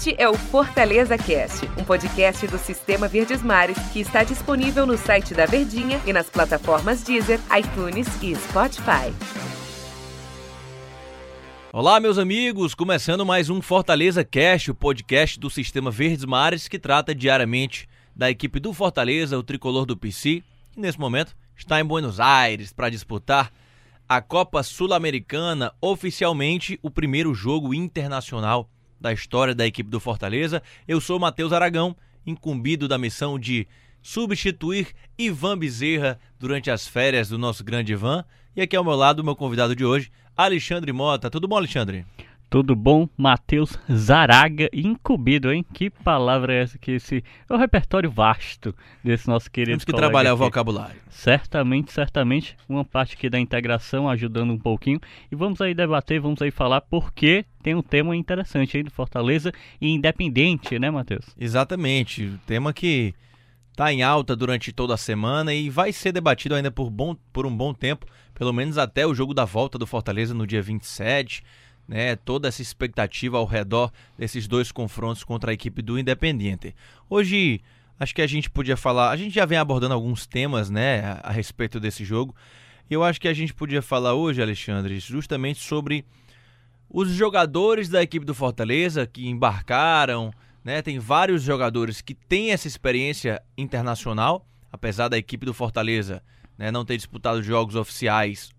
Este é o Fortaleza Cast, um podcast do Sistema Verdes Mares que está disponível no site da Verdinha e nas plataformas Deezer, iTunes e Spotify. Olá, meus amigos, começando mais um Fortaleza Cast, o podcast do Sistema Verdes Mares que trata diariamente da equipe do Fortaleza, o tricolor do PC, que nesse momento está em Buenos Aires para disputar a Copa Sul-Americana, oficialmente o primeiro jogo internacional da história da equipe do Fortaleza. Eu sou Matheus Aragão, incumbido da missão de substituir Ivan Bezerra durante as férias do nosso grande Ivan. E aqui ao meu lado, o meu convidado de hoje, Alexandre Mota. Tudo bom, Alexandre? Tudo bom? Matheus Zaraga, incumbido, hein? Que palavra é essa que esse é o repertório vasto desse nosso querido Temos que trabalhar aqui. o vocabulário. Certamente, certamente, uma parte aqui da integração ajudando um pouquinho. E vamos aí debater, vamos aí falar porque tem um tema interessante aí do Fortaleza e independente, né, Matheus? Exatamente, tema que está em alta durante toda a semana e vai ser debatido ainda por, bom, por um bom tempo, pelo menos até o jogo da volta do Fortaleza no dia 27 né, toda essa expectativa ao redor desses dois confrontos contra a equipe do Independiente. Hoje, acho que a gente podia falar, a gente já vem abordando alguns temas, né, a, respeito desse jogo. Eu acho que a gente podia falar hoje, Alexandre, justamente sobre os jogadores da equipe do Fortaleza que embarcaram, né? Tem vários jogadores que têm essa experiência internacional, apesar da equipe do Fortaleza né, não ter disputado jogos oficiais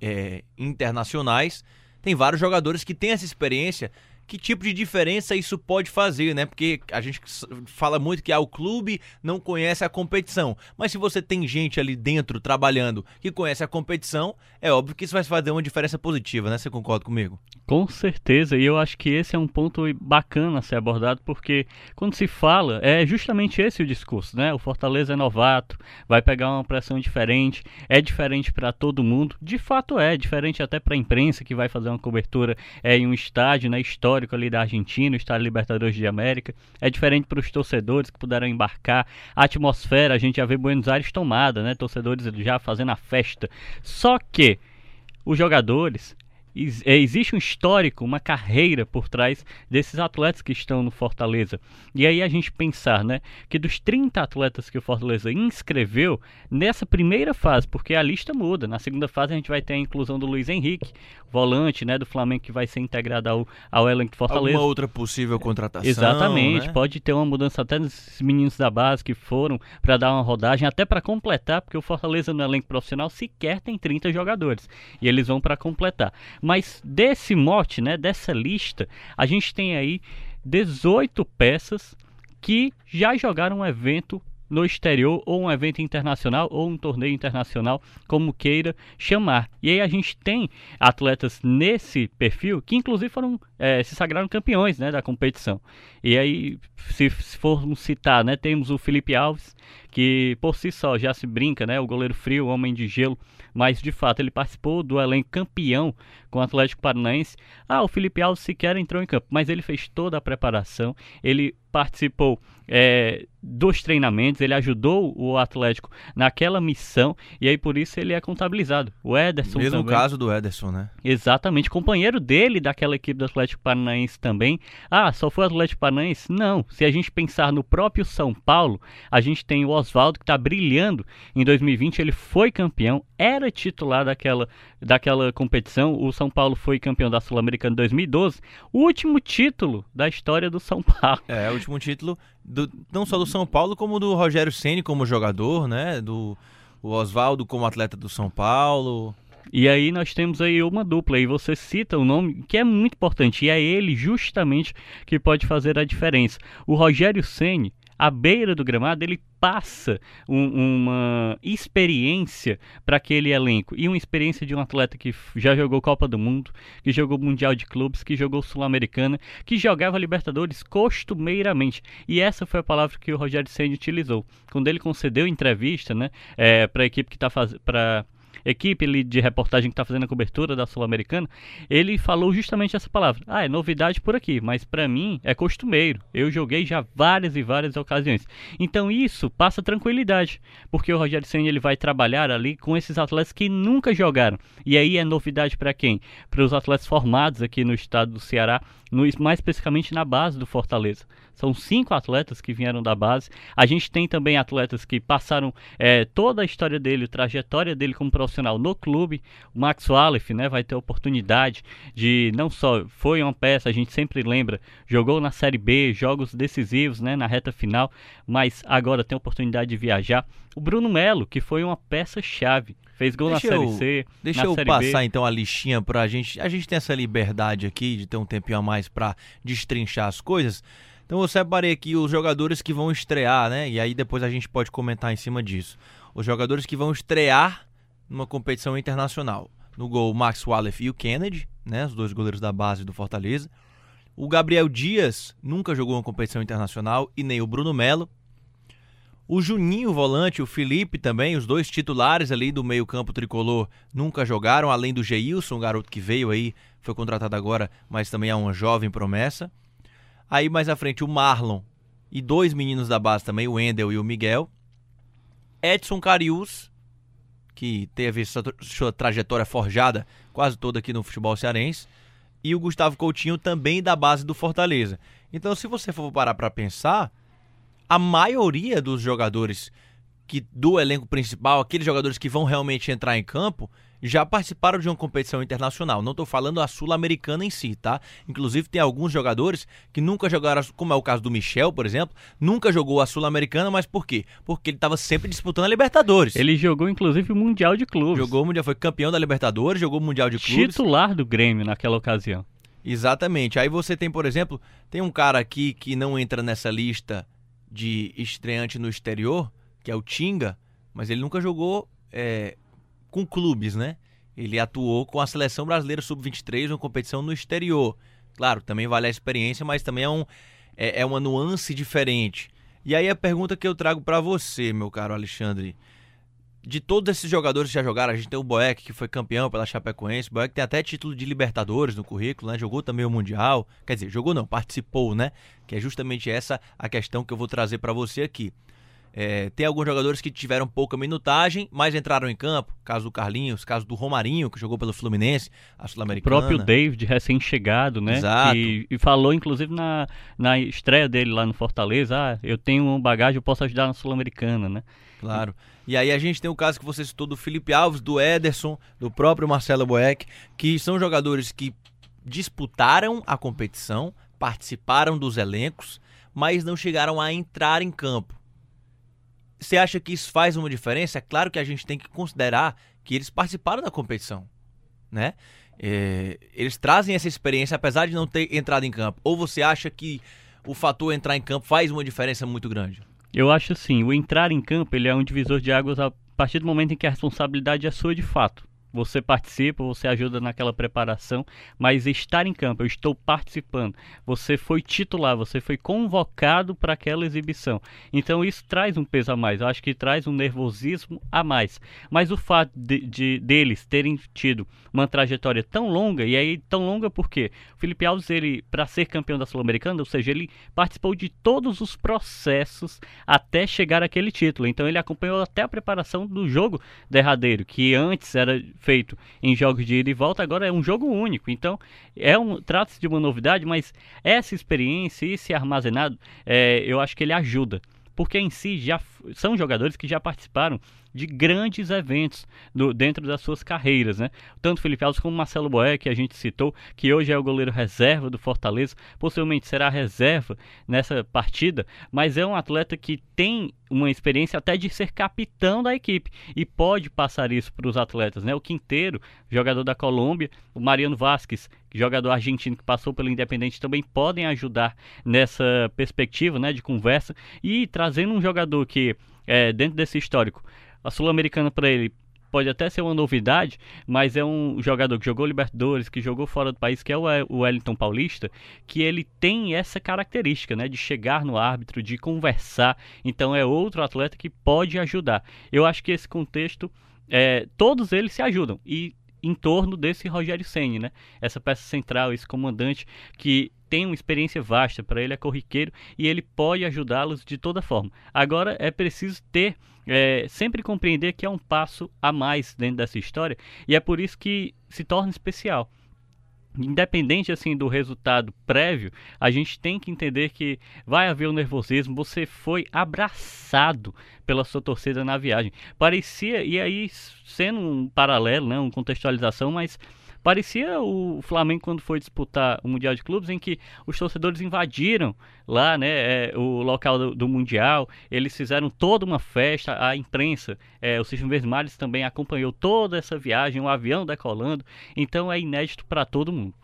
é, internacionais tem vários jogadores que têm essa experiência. Que tipo de diferença isso pode fazer, né? Porque a gente fala muito que ah, o clube não conhece a competição. Mas se você tem gente ali dentro trabalhando que conhece a competição, é óbvio que isso vai fazer uma diferença positiva, né? Você concorda comigo? Com certeza, e eu acho que esse é um ponto bacana a ser abordado, porque quando se fala, é justamente esse o discurso, né? O Fortaleza é novato, vai pegar uma pressão diferente, é diferente para todo mundo, de fato é, diferente até para a imprensa que vai fazer uma cobertura é, em um estádio né, histórico ali da Argentina, o estádio Libertadores de América, é diferente para os torcedores que puderam embarcar, a atmosfera, a gente já vê Buenos Aires tomada, né? Torcedores já fazendo a festa, só que os jogadores existe um histórico, uma carreira por trás desses atletas que estão no Fortaleza. E aí a gente pensar, né, que dos 30 atletas que o Fortaleza inscreveu nessa primeira fase, porque a lista muda, na segunda fase a gente vai ter a inclusão do Luiz Henrique, volante, né, do Flamengo que vai ser integrado ao, ao elenco do Fortaleza. Uma outra possível contratação. Exatamente, né? pode ter uma mudança até nos meninos da base que foram para dar uma rodagem, até para completar, porque o Fortaleza no elenco profissional sequer tem 30 jogadores. E eles vão para completar. Mas desse mote, né, dessa lista, a gente tem aí 18 peças que já jogaram um evento no exterior ou um evento internacional ou um torneio internacional, como queira chamar. E aí a gente tem atletas nesse perfil que inclusive foram é, se sagraram campeões né, da competição. E aí, se, se formos citar, né, temos o Felipe Alves, que por si só já se brinca, né, o goleiro frio, o homem de gelo, mas de fato ele participou do elenco campeão com o Atlético Paranaense. Ah, o Felipe Alves sequer entrou em campo, mas ele fez toda a preparação, ele participou é, dos treinamentos, ele ajudou o Atlético naquela missão e aí por isso ele é contabilizado. O Ederson Mesmo também. caso do Ederson, né? Exatamente, companheiro dele daquela equipe do Atlético Paranaense também. Ah, só foi o Atlético Paranaense? Não. Se a gente pensar no próprio São Paulo, a gente tem o Oswaldo que está brilhando. Em 2020 ele foi campeão, era titular daquela, daquela competição. O São Paulo foi campeão da Sul-Americana em 2012. O último título da história do São Paulo. É, o último título do, não só do São Paulo, como do Rogério Ceni como jogador, né? Do Oswaldo como atleta do São Paulo. E aí nós temos aí uma dupla, e você cita o um nome que é muito importante, e é ele justamente que pode fazer a diferença. O Rogério Ceni à beira do gramado, ele passa um, uma experiência para aquele elenco. E uma experiência de um atleta que já jogou Copa do Mundo, que jogou Mundial de Clubes, que jogou Sul-Americana, que jogava Libertadores costumeiramente. E essa foi a palavra que o Rogério Senna utilizou. Quando ele concedeu entrevista né, é, para a equipe que está fazendo equipe de reportagem que está fazendo a cobertura da Sul-Americana, ele falou justamente essa palavra. Ah, é novidade por aqui, mas para mim é costumeiro. Eu joguei já várias e várias ocasiões. Então isso passa tranquilidade, porque o Rogério Senna ele vai trabalhar ali com esses atletas que nunca jogaram. E aí é novidade para quem? Para os atletas formados aqui no estado do Ceará, no, mais especificamente na base do Fortaleza. São cinco atletas que vieram da base. A gente tem também atletas que passaram é, toda a história dele, a trajetória dele como profissional no clube. O Max Wallace né, vai ter a oportunidade de não só foi uma peça, a gente sempre lembra, jogou na Série B, jogos decisivos né, na reta final, mas agora tem a oportunidade de viajar. O Bruno Melo, que foi uma peça-chave Fez gol deixa na Série C. Deixa eu passar B. então a listinha pra gente. A gente tem essa liberdade aqui de ter um tempinho a mais para destrinchar as coisas. Então eu separei aqui os jogadores que vão estrear, né? E aí depois a gente pode comentar em cima disso. Os jogadores que vão estrear numa competição internacional. No gol, Max Wallace e o Kennedy, né? Os dois goleiros da base do Fortaleza. O Gabriel Dias nunca jogou uma competição internacional e nem o Bruno Melo. O Juninho, volante, o Felipe também, os dois titulares ali do meio-campo tricolor, nunca jogaram, além do Geilson, garoto que veio aí, foi contratado agora, mas também é uma jovem promessa. Aí mais à frente o Marlon e dois meninos da base também, o Endel e o Miguel. Edson Carius, que teve sua, sua trajetória forjada quase toda aqui no futebol cearense. E o Gustavo Coutinho também da base do Fortaleza. Então, se você for parar para pensar, a maioria dos jogadores que do elenco principal, aqueles jogadores que vão realmente entrar em campo, já participaram de uma competição internacional. Não estou falando a sul-americana em si, tá? Inclusive tem alguns jogadores que nunca jogaram, como é o caso do Michel, por exemplo, nunca jogou a sul-americana, mas por quê? Porque ele estava sempre disputando a Libertadores. Ele jogou inclusive o Mundial de Clubes. Jogou o Mundial, foi campeão da Libertadores, jogou o Mundial de Clubes. Titular do Grêmio naquela ocasião. Exatamente. Aí você tem, por exemplo, tem um cara aqui que não entra nessa lista de estreante no exterior, que é o Tinga, mas ele nunca jogou é, com clubes, né? Ele atuou com a seleção brasileira sub-23, uma competição no exterior. Claro, também vale a experiência, mas também é, um, é, é uma nuance diferente. E aí a pergunta que eu trago para você, meu caro Alexandre. De todos esses jogadores que já jogaram, a gente tem o Boeck, que foi campeão pela Chapecoense. O Boeck tem até título de Libertadores no currículo, né? Jogou também o Mundial. Quer dizer, jogou não, participou, né? Que é justamente essa a questão que eu vou trazer para você aqui. É, tem alguns jogadores que tiveram pouca minutagem, mas entraram em campo. Caso do Carlinhos, caso do Romarinho, que jogou pelo Fluminense, a Sul-Americana. O próprio David, recém-chegado, né? Exato. E, e, falou, inclusive, na, na estreia dele lá no Fortaleza: ah, eu tenho um bagagem, eu posso ajudar na Sul-Americana, né? Claro. E aí a gente tem o caso que você citou do Felipe Alves, do Ederson, do próprio Marcelo Boeck, que são jogadores que disputaram a competição, participaram dos elencos, mas não chegaram a entrar em campo. Você acha que isso faz uma diferença? É claro que a gente tem que considerar que eles participaram da competição, né? É, eles trazem essa experiência apesar de não ter entrado em campo. Ou você acha que o fator entrar em campo faz uma diferença muito grande? Eu acho assim, o entrar em campo ele é um divisor de águas a partir do momento em que a responsabilidade é sua de fato. Você participa, você ajuda naquela preparação, mas estar em campo, eu estou participando. Você foi titular, você foi convocado para aquela exibição. Então isso traz um peso a mais. Eu acho que traz um nervosismo a mais. Mas o fato de, de deles terem tido uma trajetória tão longa, e aí tão longa porque o Felipe Alves, ele, para ser campeão da Sul-Americana, ou seja, ele participou de todos os processos até chegar àquele título. Então ele acompanhou até a preparação do jogo derradeiro, que antes era feito em jogos de ida e volta, agora é um jogo único. Então, é um trata-se de uma novidade, mas essa experiência, esse armazenado, é, eu acho que ele ajuda. Porque em si já são jogadores que já participaram de grandes eventos no, dentro das suas carreiras, né? Tanto Felipe Alves como Marcelo Boé, que a gente citou, que hoje é o goleiro reserva do Fortaleza, possivelmente será reserva nessa partida, mas é um atleta que tem uma experiência até de ser capitão da equipe e pode passar isso para os atletas, né? O Quinteiro, jogador da Colômbia, o Mariano Vasquez, jogador argentino que passou pelo Independente, também podem ajudar nessa perspectiva, né, de conversa e trazendo um jogador que é, dentro desse histórico a Sul-Americana para ele pode até ser uma novidade, mas é um jogador que jogou Libertadores, que jogou fora do país, que é o Wellington Paulista, que ele tem essa característica, né, de chegar no árbitro, de conversar. Então é outro atleta que pode ajudar. Eu acho que esse contexto é, todos eles se ajudam. E em torno desse Rogério Senni, né? Essa peça central, esse comandante que tem uma experiência vasta, para ele é corriqueiro e ele pode ajudá-los de toda forma. Agora é preciso ter, é, sempre compreender que é um passo a mais dentro dessa história e é por isso que se torna especial independente assim do resultado prévio, a gente tem que entender que vai haver o um nervosismo. Você foi abraçado pela sua torcida na viagem. Parecia e aí sendo um paralelo, né, uma contextualização, mas Parecia o Flamengo quando foi disputar o Mundial de Clubes, em que os torcedores invadiram lá né, é, o local do, do, Mundial, eles fizeram toda uma festa, a imprensa, é, o Sistema Vermelhos também acompanhou toda essa viagem, o avião decolando, então é inédito para todo mundo.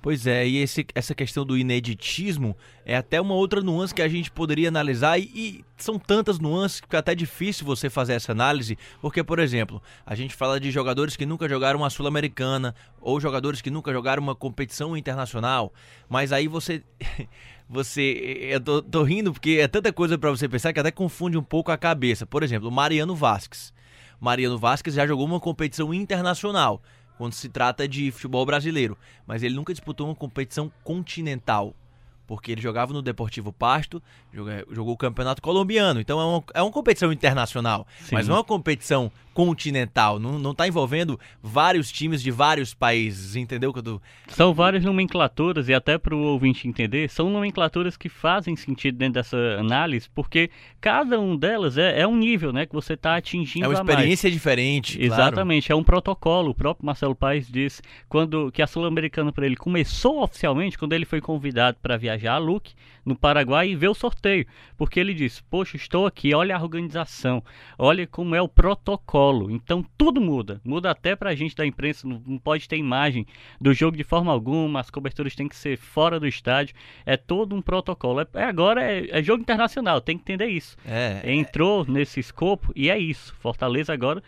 Pois é, e esse, essa questão do ineditismo é até uma outra nuance que a gente poderia analisar, e, e, são tantas nuances que é até difícil você fazer essa análise, porque, por exemplo, a gente fala de jogadores que nunca jogaram uma Sul-Americana, ou jogadores que nunca jogaram uma competição internacional, mas aí você. você. Eu tô, tô rindo porque é tanta coisa para você pensar que até confunde um pouco a cabeça. Por exemplo, Mariano Vasquez. Mariano Vasquez já jogou uma competição internacional quando se trata de futebol brasileiro, mas ele nunca disputou uma competição continental porque ele jogava no Deportivo Pasto, jogou, jogou o Campeonato Colombiano. Então é uma, é uma competição internacional, Sim. mas não é uma competição continental. Não está envolvendo vários times de vários países, entendeu? Tô... São várias nomenclaturas, e até para o ouvinte entender, são nomenclaturas que fazem sentido dentro dessa análise, porque cada um delas é, é um nível né, que você está atingindo. É uma experiência diferente. Exatamente, claro. é um protocolo. O próprio Marcelo Paes disse quando, que a Sul-Americana para ele começou oficialmente, quando ele foi convidado para viajar viajar a Luque, no Paraguai, e ver o sorteio. Porque ele disse: Poxa, estou aqui, olha a organização, olha como é o protocolo. Então tudo muda. Muda até para a gente da imprensa, não pode ter imagem do jogo de forma alguma, as coberturas têm que ser fora do estádio. É todo um protocolo. É, é agora é, é, jogo internacional, tem que entender isso. É, Entrou nesse escopo e é isso. Fortaleza agora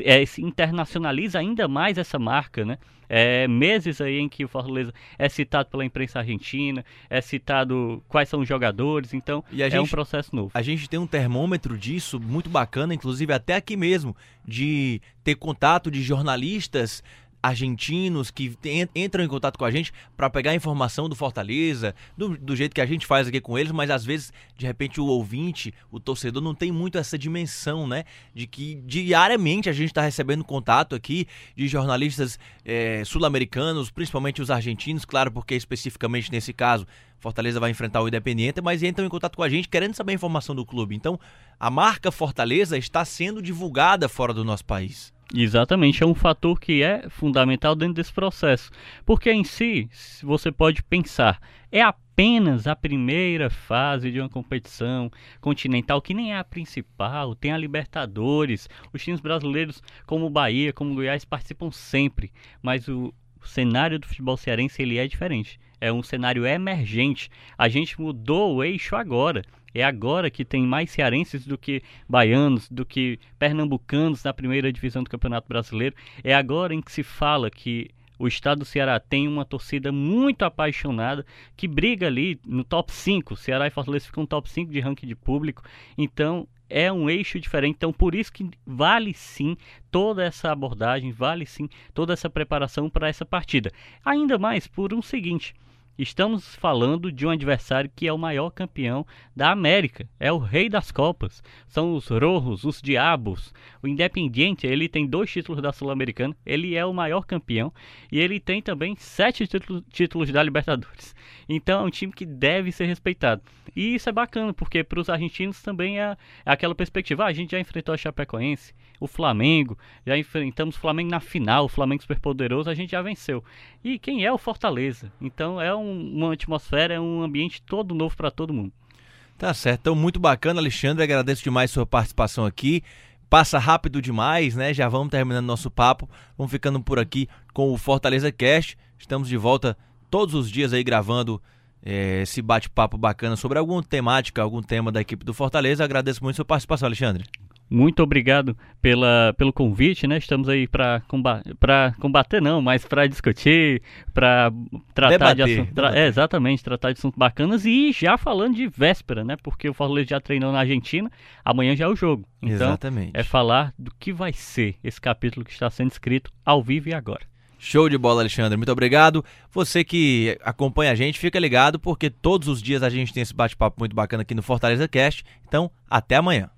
é, se internacionaliza ainda mais essa marca, né? É, meses aí em que o Fortaleza é citado pela imprensa argentina, é citado quais são os jogadores, então é gente, um processo novo. A gente tem um termômetro disso muito bacana, inclusive até aqui mesmo, de ter contato de jornalistas argentinos que entram em contato com a gente para pegar informação do Fortaleza, do, do, jeito que a gente faz aqui com eles, mas às vezes, de repente, o ouvinte, o torcedor, não tem muito essa dimensão, né? De que diariamente a gente está recebendo contato aqui de jornalistas é, sul-americanos, principalmente os argentinos, claro, porque especificamente nesse caso Fortaleza vai enfrentar o Independiente, mas entram em contato com a gente querendo saber a informação do clube. Então, a marca Fortaleza está sendo divulgada fora do nosso país. Exatamente, é um fator que é fundamental dentro desse processo. Porque em si, você pode pensar, é apenas a primeira fase de uma competição continental, que nem é a principal, tem a Libertadores. Os times brasileiros, como Bahia, como Goiás, participam sempre, mas o cenário do futebol cearense ele é diferente. É um cenário emergente. A gente mudou o eixo agora. É agora que tem mais cearenses do que baianos, do que pernambucanos na primeira divisão do Campeonato Brasileiro. É agora em que se fala que o estado do Ceará tem uma torcida muito apaixonada que briga ali no top 5. Ceará e Fortaleza ficam no top 5 de ranking de público. Então é um eixo diferente. Então por isso que vale sim toda essa abordagem, vale sim toda essa preparação para essa partida. Ainda mais por um seguinte. Estamos falando de um adversário que é o maior campeão da América, é o rei das Copas. São os Rojos, os Diabos. O Independiente, ele tem dois títulos da Sul-Americana, ele é o maior campeão e ele tem também sete títulos, da Libertadores. Então é um time que deve ser respeitado. E isso é bacana, porque para os argentinos também é, é aquela perspectiva. Ah, a gente já enfrentou a Chapecoense, o Flamengo, já enfrentamos o Flamengo na final, o Flamengo super poderoso, a gente já venceu. E quem é o Fortaleza? Então é um, uma atmosfera, é um ambiente todo novo para todo mundo. Tá certo, então muito bacana, Alexandre, agradeço demais sua participação aqui. Passa rápido demais, né? Já vamos terminando nosso papo. Vamos ficando por aqui com o Fortaleza Cast. Estamos de volta todos os dias aí gravando é, esse bate-papo bacana sobre alguma temática, algum tema da equipe do Fortaleza. Agradeço muito sua participação, Alexandre. Muito obrigado pela, pelo convite, né? Estamos aí para comba combater, não, mas para discutir, para tratar Debater, de assuntos. é, exatamente, tratar de assuntos bacanas e já falando de véspera, né? Porque o Fortaleza já treinou na Argentina, amanhã já é o jogo. Então, Exatamente. é falar do que vai ser esse capítulo que está sendo escrito ao vivo e agora. Show de bola, Alexandre. Muito obrigado. Você que acompanha a gente, fica ligado, porque todos os dias a gente tem esse bate-papo muito bacana aqui no Fortaleza Cast. Então, até amanhã.